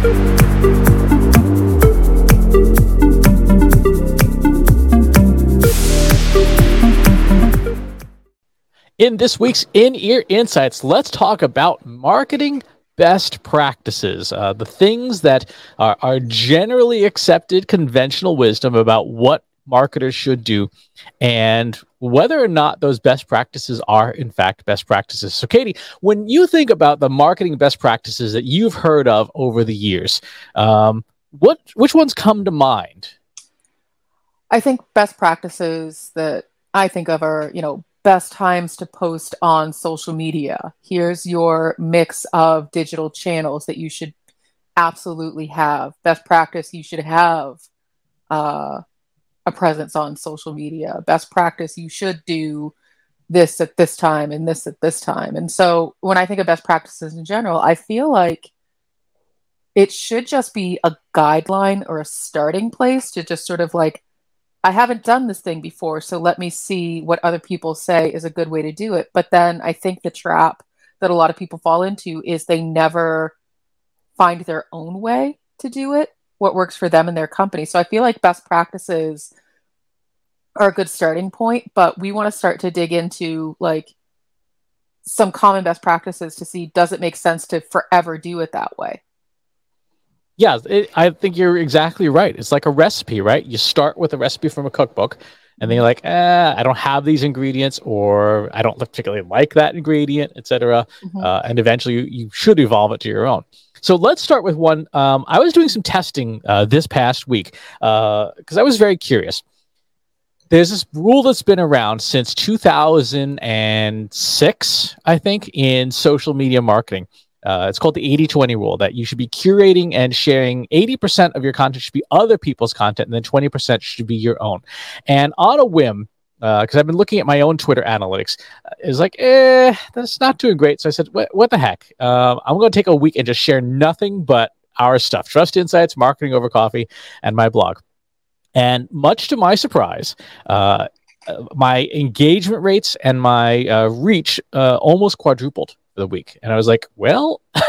In this week's In Ear Insights, let's talk about marketing best practices, uh, the things that are, are generally accepted conventional wisdom about what marketers should do and whether or not those best practices are in fact best practices. So Katie, when you think about the marketing best practices that you've heard of over the years, um, what which ones come to mind? I think best practices that I think of are, you know, best times to post on social media. Here's your mix of digital channels that you should absolutely have. Best practice, you should have uh, a presence on social media. Best practice, you should do this at this time and this at this time. And so when I think of best practices in general, I feel like it should just be a guideline or a starting place to just sort of like I haven't done this thing before, so let me see what other people say is a good way to do it. But then I think the trap that a lot of people fall into is they never find their own way to do it, what works for them and their company. So I feel like best practices are a good starting point, but we want to start to dig into like some common best practices to see does it make sense to forever do it that way? yeah, it, I think you're exactly right. It's like a recipe, right? You start with a recipe from a cookbook, and then you're like, eh, I don't have these ingredients, or I don't particularly like that ingredient, etc. Mm-hmm. Uh, and eventually, you, you, should evolve it to your own. So let's start with one. Um, I was doing some testing uh, this past week because uh, I was very curious. There's this rule that's been around since 2006, I think, in social media marketing uh, it's called the 80 20 rule that you should be curating and sharing 80% of your content should be other people's content and then 20% should be your own. And on a whim, because uh, I've been looking at my own Twitter analytics, uh, is like, eh, that's not doing great. So I said, what, the heck? Uh, I'm going to take a week and just share nothing but our stuff Trust Insights, Marketing Over Coffee, and my blog. And much to my surprise, uh, uh my engagement rates and my uh, reach uh, almost quadrupled the week. And I was like, well, uh,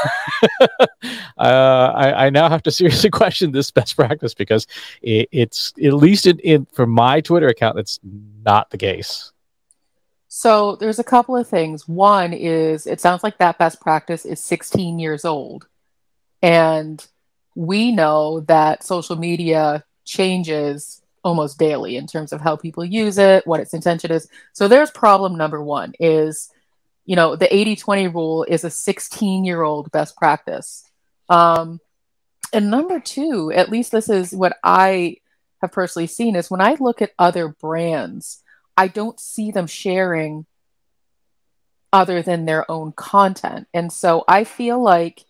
I, I, now have to seriously question this best practice because it, it's at least in, in for my Twitter account, it's not the case. So there's a couple of things. One is it sounds like that best practice is 16 years old. And we know that social media changes almost daily in terms of how people use it, what its intention is. So there's problem number one is you know, the 80 20 rule is a 16 year old best practice. Um, and number two, at least this is what I have personally seen, is when I look at other brands, I don't see them sharing other than their own content. And so I feel like,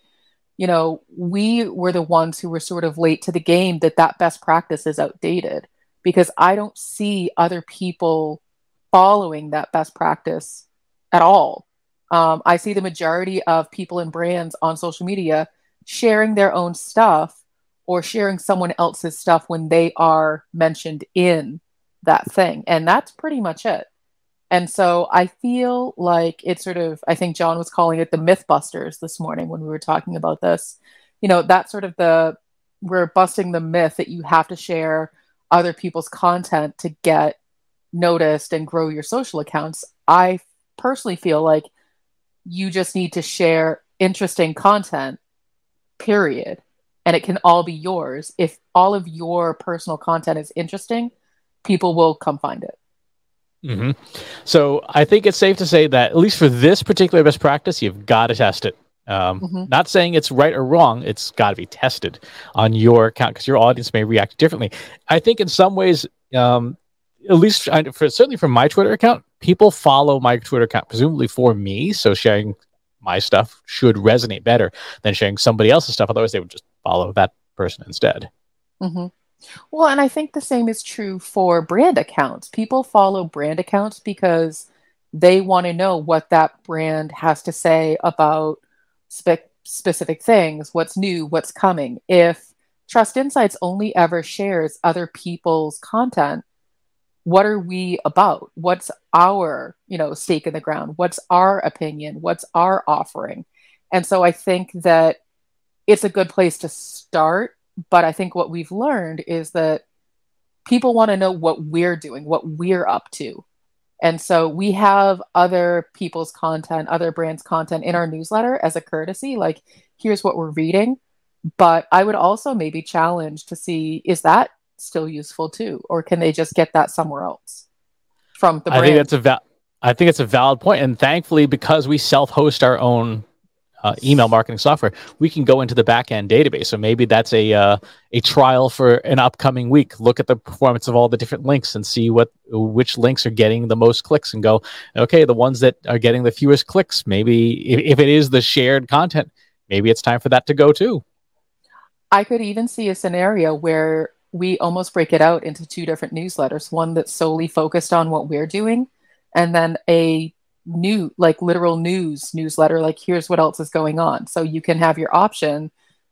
you know, we were the ones who were sort of late to the game that that best practice is outdated because I don't see other people following that best practice at all. Um, I see the majority of people and brands on social media sharing their own stuff or sharing someone else's stuff when they are mentioned in that thing. And that's pretty much it. And so I feel like it's sort of, I think John was calling it the Mythbusters this morning when we were talking about this. You know, that's sort of the, we're busting the myth that you have to share other people's content to get noticed and grow your social accounts. I personally feel like you just need to share interesting content, period. And it can all be yours. If all of your personal content is interesting, people will come find it. Mm-hmm. So I think it's safe to say that at least for this particular best practice, you've got to test it. Um, mm-hmm. Not saying it's right or wrong. It's got to be tested on your account because your audience may react differently. I think in some ways, um, at least for, certainly from my Twitter account, people follow my Twitter account presumably for me. So sharing my stuff should resonate better than sharing somebody else's stuff. Otherwise, they would just follow that person instead. Mm-hmm. Well, and I think the same is true for brand accounts. People follow brand accounts because they want to know what that brand has to say about spe- specific things, what's new, what's coming. If Trust Insights only ever shares other people's content, what are we about what's our you know stake in the ground what's our opinion what's our offering and so i think that it's a good place to start. But I think what we've learned is that people want to know what we're doing, what we're up to. And so we have other people's content, other brands' content in our newsletter as a courtesy, like, here's what we're reading. But I would also maybe challenge to see is that still useful too? Or can they just get that somewhere else from the brand? I think that's a val- I think it's a valid. And thankfully, because we self host our own uh, email marketing software, we can go into the backend database. So maybe that's a uh, a trial for an upcoming week. Look at the performance of all the different links and see what which links are getting the most clicks, and go, okay, the ones that are getting the fewest clicks. Maybe if, if it is the shared content, maybe it's time for that to go too. I could even see a scenario where we almost break it out into two different newsletters one that's solely focused on what we're doing and then a new like literal news newsletter like here's what else is going on. So you can have your option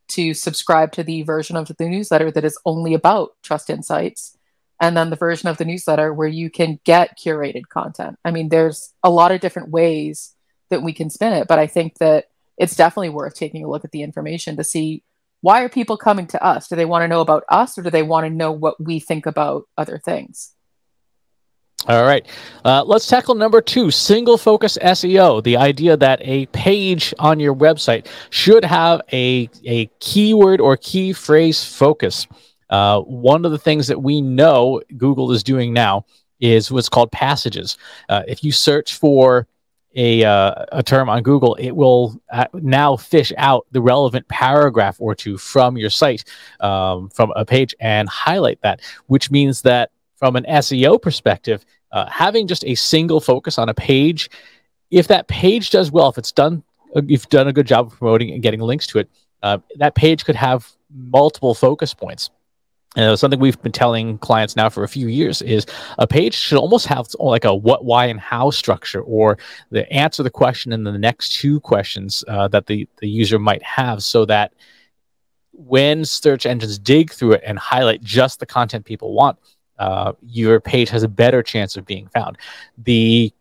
to subscribe to the version of the newsletter that is only about trust insights and then the version of the newsletter where you can get curated content. I mean there's a lot of different ways that we can spin it but i think that it's definitely worth taking a look at the information to see why are people coming to us do they want to know about us or do they want to know what we think about other things all right. Uh, let's tackle number two single focus SEO. The idea that a page on your website should have a, a keyword or key phrase focus. Uh, one of the things that we know Google is doing now is what's called passages. Uh, if you search for a, uh, a term on Google, it will uh, now fish out the relevant paragraph or two from your site, um, from a page, and highlight that, which means that from an SEO perspective, uh, having just a single focus on a page, if that page does well, if it's done, uh, you've done a good job of promoting and getting links to it, uh, that page could have multiple focus points. And something we've been telling clients now for a few years is a page should almost have like a what, why, and how structure, or the answer the question and the next two questions uh, that the, the user might have, so that when search engines dig through it and highlight just the content people want, uh, your page has a better chance of being found. The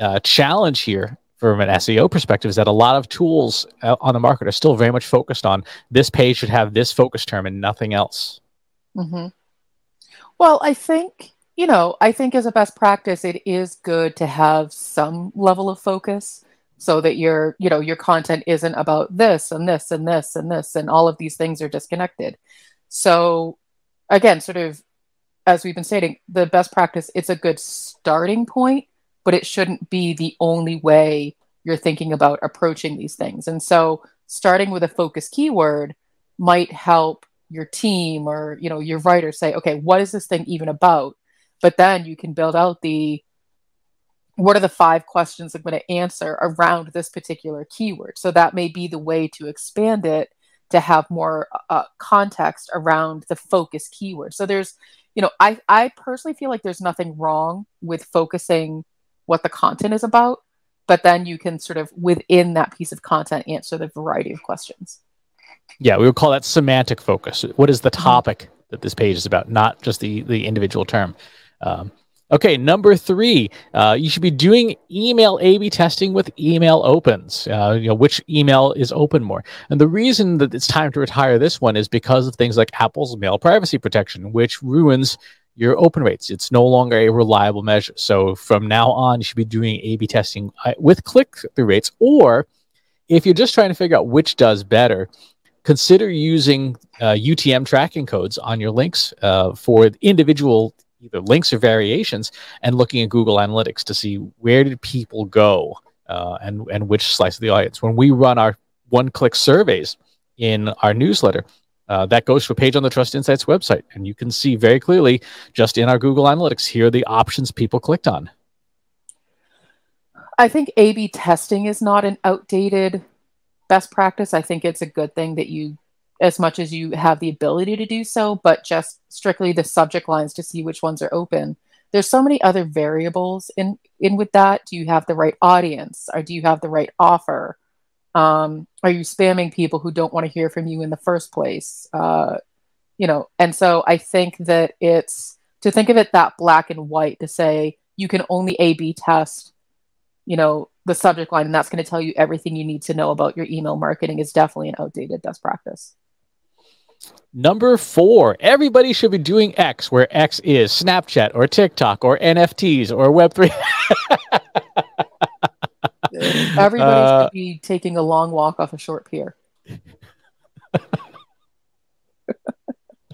uh, challenge here from an SEO perspective is that a lot of tools uh, on the market are still very much focused on this page should have this focus term and nothing else. Mm-hmm. Well, I think, you know, I think as a best practice, it is good to have some level of focus so that your, you know, your content isn't about this and this and this and this and all of these things are disconnected. So again, sort of as we've been stating, the best practice, it's a good starting point, but it shouldn't be the only way you're thinking about approaching these things. And so starting with a focus keyword might help your team or you know your writer say okay what is this thing even about? But then you can build out the what are the five questions i'm going to answer around this particular keyword? So that may be the way to expand it to have more uh, context around the focus keyword. So there's you know, I, I personally feel like there's nothing wrong with focusing what the content is about, but then you can sort of within that piece of content answer the variety of questions. Yeah, we would call that semantic focus. What is the mm-hmm. topic that this page is about, not just the the individual term. Um, Okay, number three, uh, you should be doing email A/B testing with email opens. Uh, you know which email is open more, and the reason that it's time to retire this one is because of things like Apple's mail privacy protection, which ruins your open rates. It's no longer a reliable measure. So from now on, you should be doing A/B testing uh, with click-through rates, or if you're just trying to figure out which does better, consider using uh, UTM tracking codes on your links uh, for individual either links or variations and looking at Google Analytics to see where did people go uh, and and which slice of the audience. When we run our one-click surveys in our newsletter, uh, that goes to a page on the Trust Insights website, and you can see very clearly just in our Google Analytics here are the options people clicked on. I think A/B testing is not an outdated best practice. I think it's a good thing that you as much as you have the ability to do so, but just strictly the subject lines to see which ones are open. There's so many other variables in in with that. Do you have the right audience, or do you have the right offer? Um, are you spamming people who don't want to hear from you in the first place? Uh, you know, and so I think that it's to think of it that black and white to say you can only A/B test you know, the subject line, and that's going to tell you everything you need to know about your email marketing is definitely an outdated best practice. Number four, everybody should be doing X, where X is Snapchat or TikTok or NFTs or Web3. Everybody uh, should be taking a long walk off a short pier.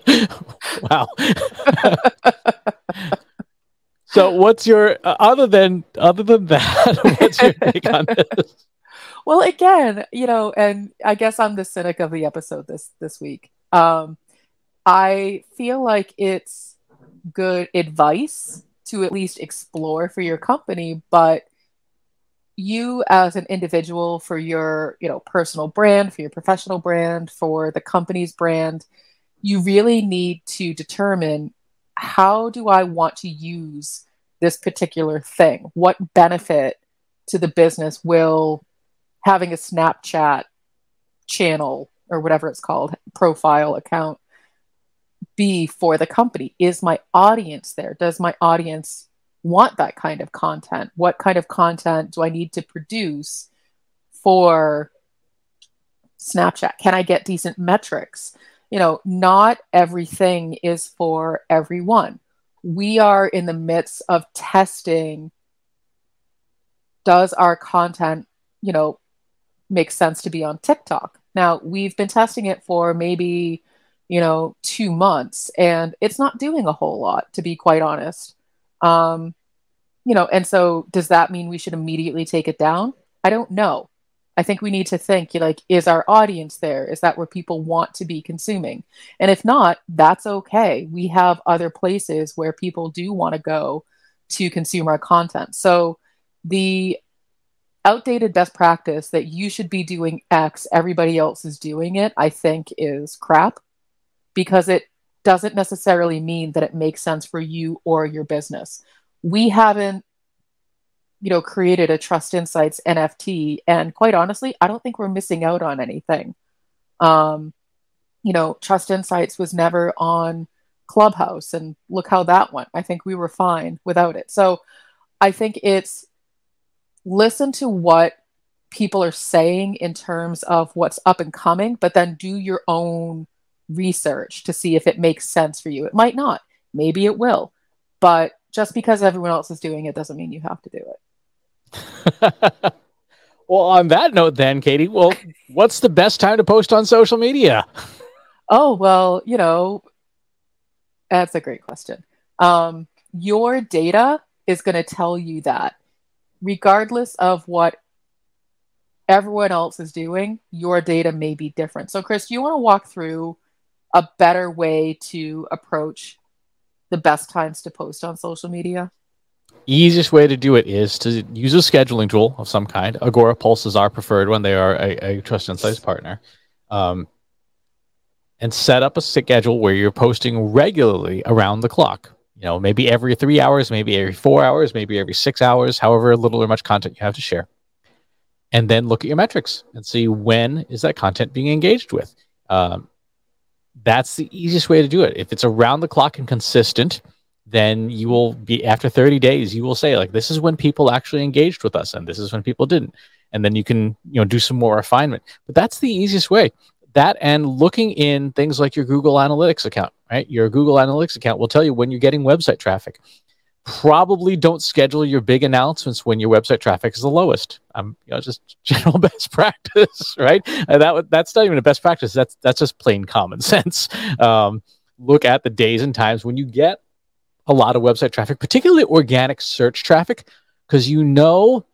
wow. so what's your uh, other than other than that what's your take on this? Well again you know and i guess i'm the cynic of the episode this this week. Um i feel like it's good advice to at least explore for your company but you as an individual for your you know personal brand for your professional brand for the company's brand you really need to determine how do I want to use this particular thing? What benefit to the business will having a Snapchat channel or whatever it's called, profile account, be for the company? Is my audience there? Does my audience want that kind of content? What kind of content do I need to produce for Snapchat? Can I get decent metrics? You know, not everything is for everyone. We are in the midst of testing does our content, you know, make sense to be on TikTok? Now, we've been testing it for maybe, you know, two months and it's not doing a whole lot, to be quite honest. Um, you know, and so does that mean we should immediately take it down? I don't know. I think we need to think like, is our audience there? Is that where people want to be consuming? And if not, that's okay. We have other places where people do want to go to consume our content. So the outdated best practice that you should be doing X, everybody else is doing it, I think is crap because it doesn't necessarily mean that it makes sense for you or your business. We haven't you know, created a Trust Insights NFT. And quite honestly, I don't think we're missing out on anything. Um, you know, Trust Insights was never on Clubhouse, and look how that went. I think we were fine without it. So I think it's listen to what people are saying in terms of what's up and coming, but then do your own research to see if it makes sense for you. It might not, maybe it will, but just because everyone else is doing it doesn't mean you have to do it. well, on that note, then, Katie, well, what's the best time to post on social media? Oh, well, you know, that's a great question. Um, your data is going to tell you that, regardless of what everyone else is doing, your data may be different. So, Chris, do you want to walk through a better way to approach the best times to post on social media? Easiest way to do it is to use a scheduling tool of some kind. Agorapulse is our preferred one. They are a, a Trust Insights partner. Um, and set up a schedule where you're posting regularly around the clock. You know, maybe every three hours, maybe every four hours, maybe every six hours, however little or much content you have to share. And then look at your metrics and see when is that content being engaged with. Um, that's the easiest way to do it. If it's around the clock and consistent, then you will be after 30 days you will say like this is when people actually engaged with us and this is when people didn't. And then you can you know do some more refinement. But that's the easiest way. That and looking in things like your google analytics account right? Your google analytics account will tell you when you're getting website traffic. Probably don't schedule your big announcements when your website traffic is the lowest. Um you know just general best practice right? And that that's not even a best practice. That's that's just plain common sense. Um look at the days and times when you get a lot of website traffic, particularly organic search traffic, because you know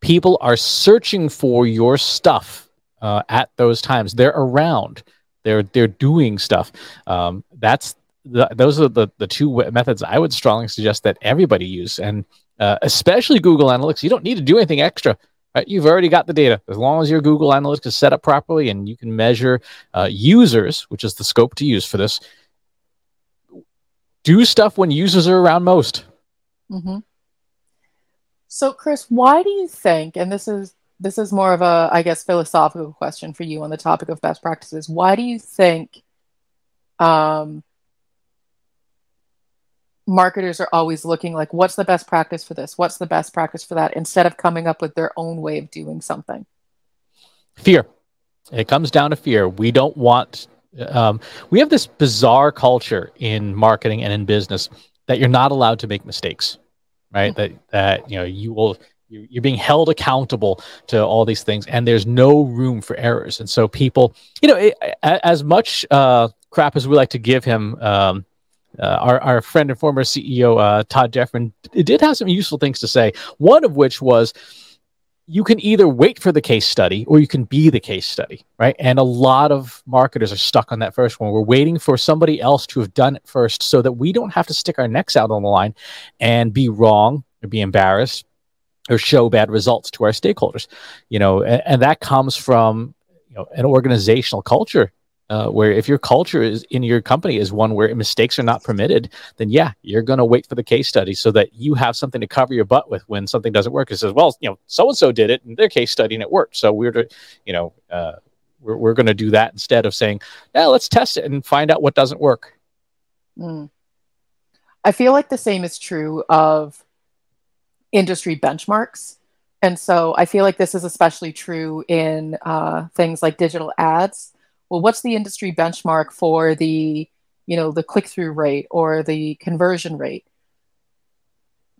people are searching for your stuff uh, at those times. They're around. They're they're doing stuff. Um, that's the, those are the the two methods I would strongly suggest that everybody use, and uh, especially Google Analytics. You don't need to do anything extra. Right? You've already got the data. As long as your Google Analytics is set up properly and you can measure uh, users, which is the scope to use for this, do stuff when users are around most. Mm-hmm. So, Chris, why do you think, and this is this is more of a, I guess, philosophical question for you on the topic of best practices. Why do you think um, marketers are always looking like what's the best practice for this what's the best practice for that instead of coming up with their own way of doing something fear it comes down to fear we don't want um, we have this bizarre culture in marketing and in business that you're not allowed to make mistakes right mm-hmm. that that you know you will you're being held accountable to all these things and there's no room for errors and so people you know it, as much uh, crap as we like to give him um, uh, our, our friend and former ceo uh, todd defren did have some useful things to say one of which was you can either wait for the case study or you can be the case study, right? And a lot of marketers are stuck on that first one. We're waiting for somebody else to have done it first so that we don't have to stick our necks out on the line and be wrong or be embarrassed or show bad results to our stakeholders you know and, and that comes from you know an organizational culture uh, where if your culture is in your company is one where mistakes are not permitted, then yeah, you're going to wait for the case study so that you have something to cover your butt with when something doesn't work. It says, well, you know, so and so did it in their case study and it worked. So we're, to, you know, uh, we're, we're going to do that instead of saying, yeah, let's test it and find out what doesn't work. Mm. I feel like the same is true of industry benchmarks. And so I feel like this is especially true in uh, things like digital ads. Well, what's the industry benchmark for the, you know, the click through rate or the conversion rate?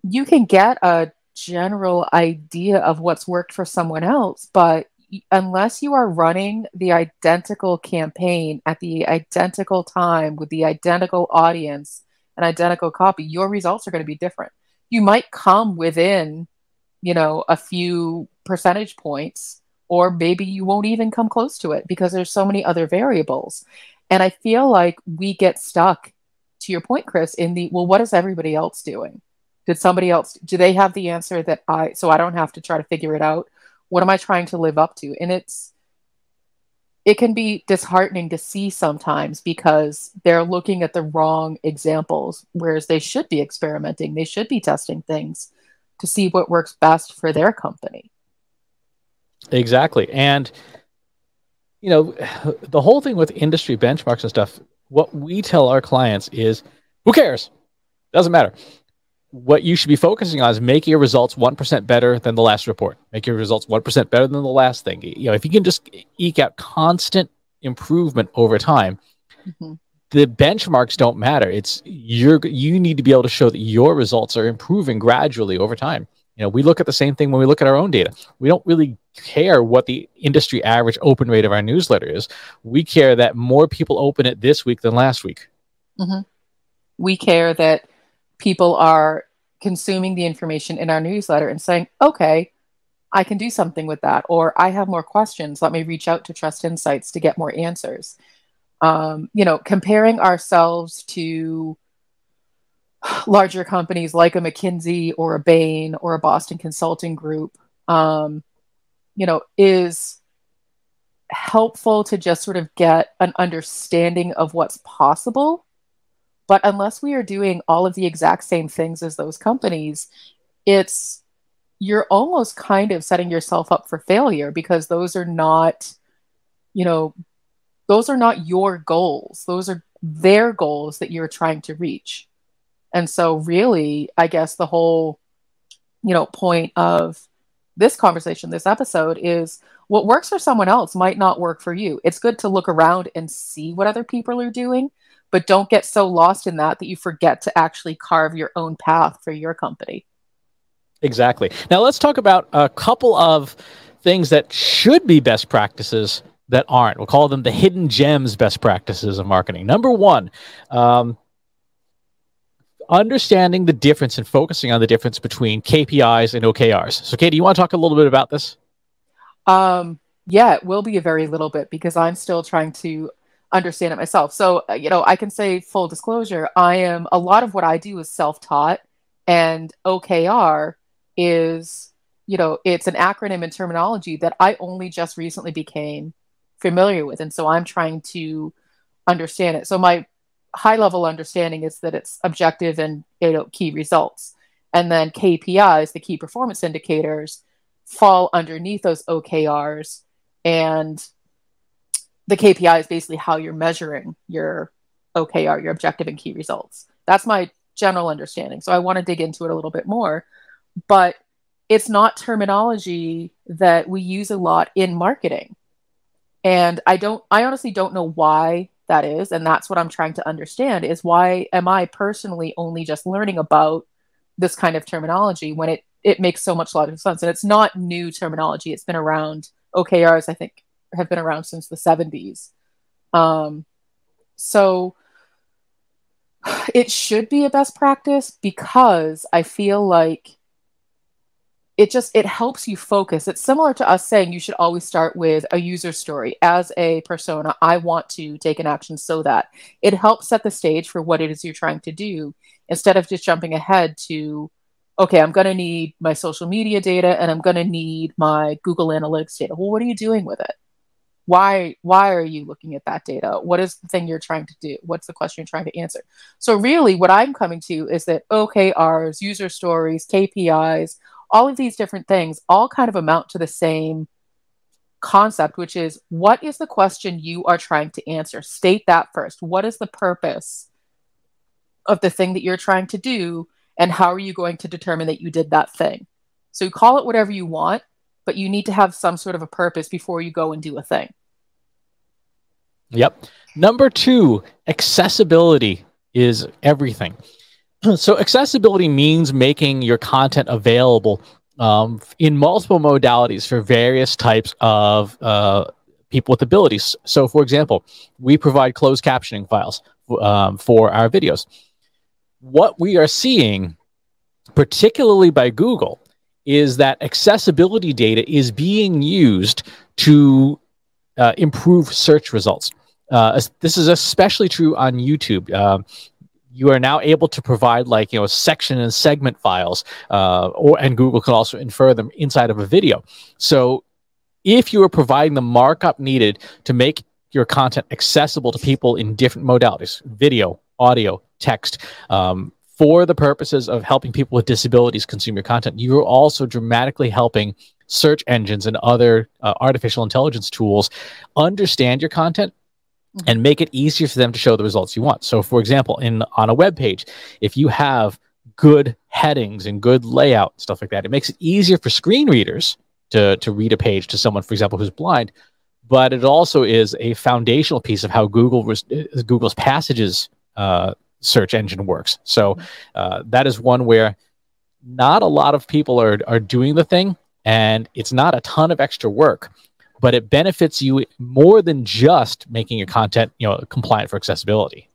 You can get a general idea of what's worked for someone else, but unless you are running the identical campaign at the identical time with the identical audience and identical copy, your results are going to be different you might come within, you know, a few percentage points, or maybe you won't even come close to it because there's so many other variables. And I feel like we get stuck, to your point, Chris, in the well, what is everybody else doing? Did somebody else do they have the answer that I so I don't have to try to figure it out? What am I trying to live up to? And it's it can be disheartening to see sometimes because they're looking at the wrong examples, whereas they should be experimenting. They should be testing things to see what works best for their company. Exactly. And, you know, the whole thing with industry benchmarks and stuff, what we tell our clients is who cares? Doesn't matter what you should be focusing on is making your results 1% better than the last report. Make your results 1% better than the last thing. You know, if you can just eke out constant improvement over time, mm-hmm. the benchmarks don't matter. It's you're you need to be able to show that your results are improving gradually over time. You know, we look at the same thing when we look at our own data. We don't really care what the industry average open rate of our newsletter is. We care that more people open it this week than last week. Mm-hmm. We care that people are consuming the information in our newsletter and saying, okay, I can do something with that, or I have more questions. Let me reach out to Trust Insights to get more answers. Um, you know, comparing ourselves to larger companies like a McKinsey or a Bain or a Boston Consulting Group, um, you know, is helpful to just sort of get an understanding of what's possible but unless we are doing all of the exact same things as those companies, it's you're almost kind of setting yourself up for failure because those are not, you know, those are not your goals. Those are their goals that you're trying to reach. And so really, I guess the whole, you know, point of this conversation, this episode is what works for someone else might not work for you. It's good to look around and see what other people are doing, but don't get so lost in that that you forget to actually carve your own path for your company. Exactly. Now let's talk about a couple of things that should be best practices that aren't. We'll call them the hidden gems best practices of marketing. Number one, um, understanding the difference and focusing on the difference between KPIs and OKRs. So, Katie, you want to talk a little bit about this? Um, yeah, it will be a very little bit because I'm still trying to understand it myself. So, uh, you know, I can say full disclosure, I am a lot of what I do is self-taught and OKR is, you know, it's an acronym and terminology that I only just recently became familiar with and so I'm trying to understand it. So my high level understanding is that it's objective and you know key results. And then KPIs, the key performance indicators, fall underneath those OKRs and the KPI is basically how you're measuring your OKR, your objective and key results. That's my general understanding. So I want to dig into it a little bit more. But it's not terminology that we use a lot in marketing. And I don't, I honestly don't know why that is. And that's what I'm trying to understand is why am I personally only just learning about this kind of terminology when it, it makes so much logical sense. And it's not new terminology. It's been around, OKRs, I think, have been around since the 70s. Um, so it should be a best practice because I feel like it just it helps you focus. It's similar to us saying you should always start with a user story. As a persona i want to take an action so that it helps set the stage for what it is you're trying to do instead of just jumping ahead to okay i'm going to need my social media data and i'm going to need my google analytics data. Well what are you doing with it? Why why are you looking at that data? What is the thing you're trying to do? What's the question you're trying to answer? So really what i'm coming to is that okrs user stories kpis all of these different things all kind of amount to the same concept, which is what is the question you are trying to answer? State that first. What is the purpose of the thing that you're trying to do? And how are you going to determine that you did that thing? So you call it whatever you want, but you need to have some sort of a purpose before you go and do a thing. Yep. Number two, accessibility is everything. so accessibility means making your content available um, in multiple modalities for various types of uh, people with abilities. So, for example, we provide closed captioning files um, for our videos. What we are seeing, particularly by Google, is that accessibility data is being used to uh, improve search results. Uh, this is especially true on YouTube. Um, you are now able to provide like you know section and segment files uh, or and google can also infer them inside of a video. So if you are providing the markup needed to make your content accessible to people in different modalities video audio text um, for the purposes of helping people with disabilities consume your content you're also dramatically helping search engines and other uh, artificial intelligence tools understand your content Mm-hmm. and make it easier for them to show the results you want. So, for example, in on a web page, if you have good headings and good layout and stuff like that, it makes it easier for screen readers to to read a page to someone, for example, who's blind. But it also is a foundational piece of how Google was uh, Google's passages uh, search engine works. So mm-hmm. uh, that is one where not a lot of people are are doing the thing, and it's not a ton of extra work but it benefits you more than just making your content, you know, compliant for accessibility.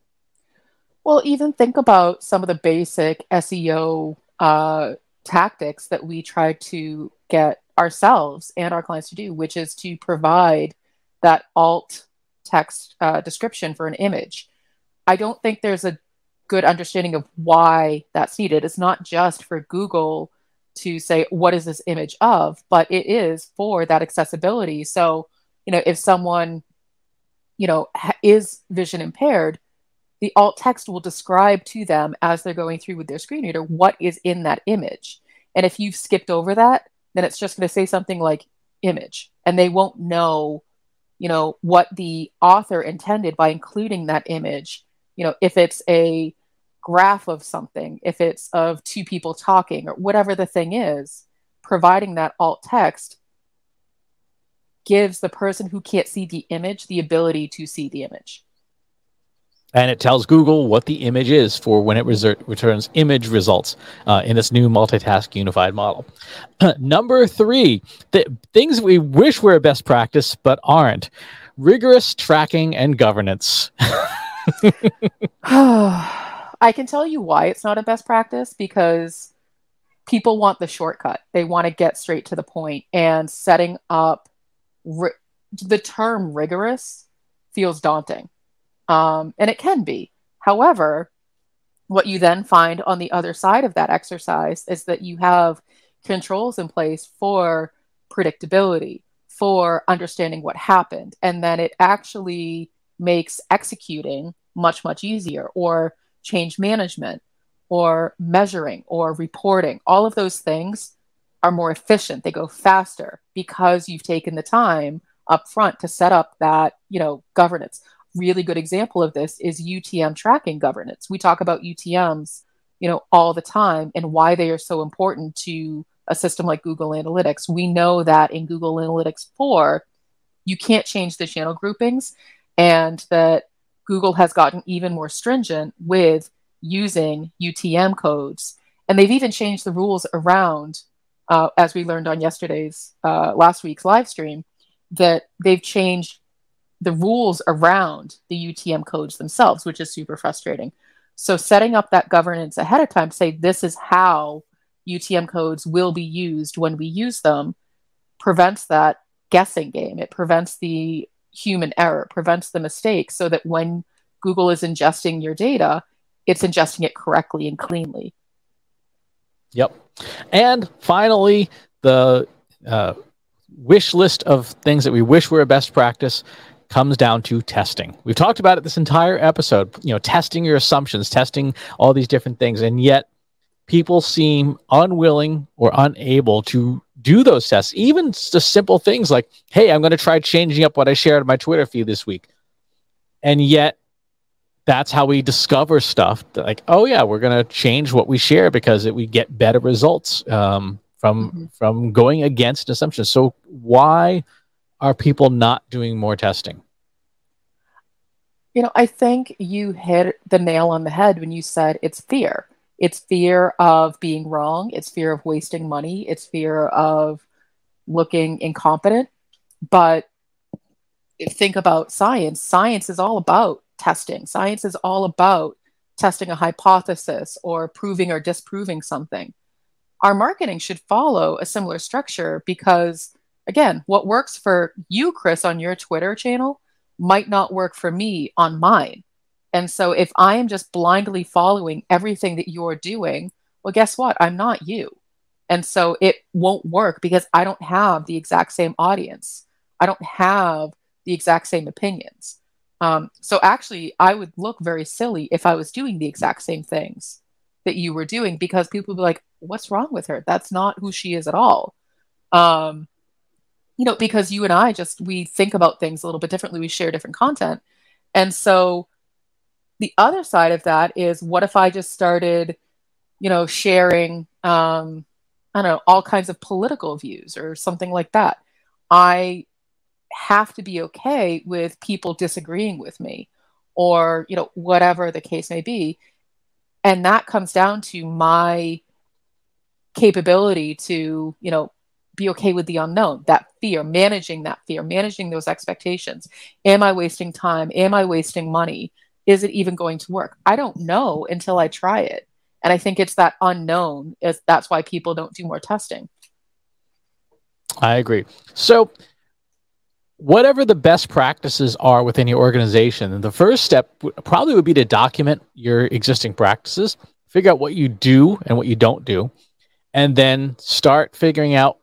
Well, even think about some of the basic SEO uh, tactics that we try to get ourselves and our clients to do, which is to provide that alt text uh, description for an image. I don't think there's a good understanding of why that's needed. It's not just for Google to say what is this image of? But it is for that accessibility. So you know if someone you know ha- is vision impaired the alt text will describe to them as they're going through with their screen reader what is in that image. And if you've skipped over that then it's just going to say something like image. And they won't know you know what the author intended by including that image you know if it's a graph of something, if it's of two people talking or whatever the thing is, providing that alt text gives the person who can't see the image the ability to see the image. And it tells Google what the image is for when it returns image results uh, in this new multitask unified model. Number three, th- things we wish were best practice but aren't rigorous tracking and governance. I can tell you why it's not a best practice because people want the shortcut. They want to get straight to the point, and setting up ri- the term rigorous feels daunting, um, and it can be. However, what you then find on the other side of that exercise is that you have controls in place for predictability, for understanding what happened, and then it actually makes executing much much easier or change management or measuring or reporting, all of those things are more efficient. They go faster because you've taken the time up front to set up that, you know, governance. Really good example of this is UTM tracking governance. We talk about UTMs you know, all the time and why they are so important to a system like Google Analytics. We know that in Google Analytics 4, you can't change the channel groupings and that Google has gotten even more stringent with using UTM codes. And they've even changed the rules around, uh, as we learned on yesterday's, uh, last week's live stream, that they've changed the rules around the UTM codes themselves, which is super frustrating. So setting up that governance ahead of time, say this is how UTM codes will be used when we use them, prevents that guessing game. It prevents the human error, prevents the mistake, so that when Google is ingesting your data, it's ingesting it correctly and cleanly. Yep. And finally, the uh, wish list of things that we wish were a best practice comes down to testing. We've talked about it this entire episode, you know, testing your assumptions, testing all these different things, and yet people seem unwilling or unable to do those tests. Even just simple things like, "Hey, I'm going to try changing up what I shared on my Twitter feed this week." And yet that's how we discover stuff like, "Oh yeah, we're going to change what we share because it, we get better results um, from mm-hmm. from going against assumptions." So why are people not doing more testing? You know, I think you hit the nail on the head when you said it's fear. It's fear of being wrong, it's fear of wasting money, it's fear of looking incompetent. But think about science. Science is all about testing. Science is all about testing a hypothesis or proving or disproving something. Our marketing should follow a similar structure because again, what works for you, Chris, on your Twitter channel might not work for me on mine. And so if I am just blindly following everything that you're doing, well, guess what? I'm not you. And so it won't work because I don't have the exact same audience. I don't have the exact same opinions. Um, so actually, I would look very silly if I was doing the exact same things that you were doing because people would be like, what's wrong with her? That's not who she is at all. Um, you know, because you and I just we think about things a little bit differently. We share different content. And so the other side of that is what if I just started, you know, sharing um, I don't know, all kinds of political views or something like that. I have to be okay with people disagreeing with me or, you know, whatever the case may be. And that comes down to my capability to, you know, be okay with the unknown, that fear, managing that fear, managing those expectations. Am I wasting time? Am I wasting money? Is it even going to work? I don't know until I try it. And I think it's that unknown is that's why people don't do more testing. I agree. So whatever the best practices are within your organization, the first step probably would be to document your existing practices, figure out what you do and what you don't do, and then start figuring out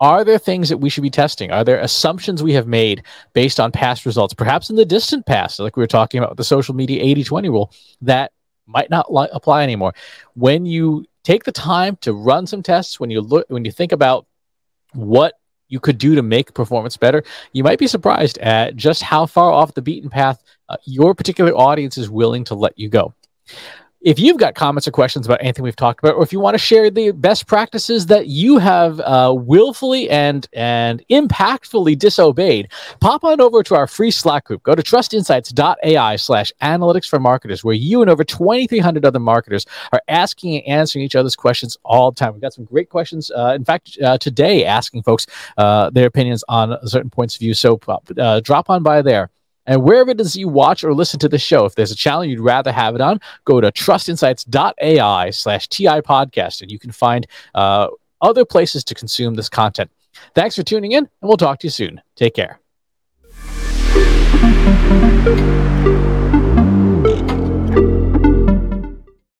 are there things that we should be testing? Are there assumptions we have made based on past results, perhaps in the distant past, like we were talking about with the social media 80 20 rule, that might not li- apply anymore? When you take the time to run some tests, when you look, when you think about what you could do to make performance better, you might be surprised at just how far off the beaten path uh, your particular audience is willing to let you go. If you've got comments or questions about anything we've talked about, or if you want to share the best practices that you have uh, willfully and and impactfully disobeyed, pop on over to our free Slack group. Go to trustinsights.ai slash analytics for marketers, where you and over 2,300 other marketers are asking and answering each other's questions all the time. We've got some great questions. Uh, in fact, uh, today, asking folks uh, their opinions on certain points of view. So uh, drop on by there. And wherever it is you watch or listen to the show, if there's a channel you'd rather have it on, go to trustinsights.ai slash TI podcast, and you can find uh, other places to consume this content. Thanks for tuning in, and we'll talk to you soon. Take care.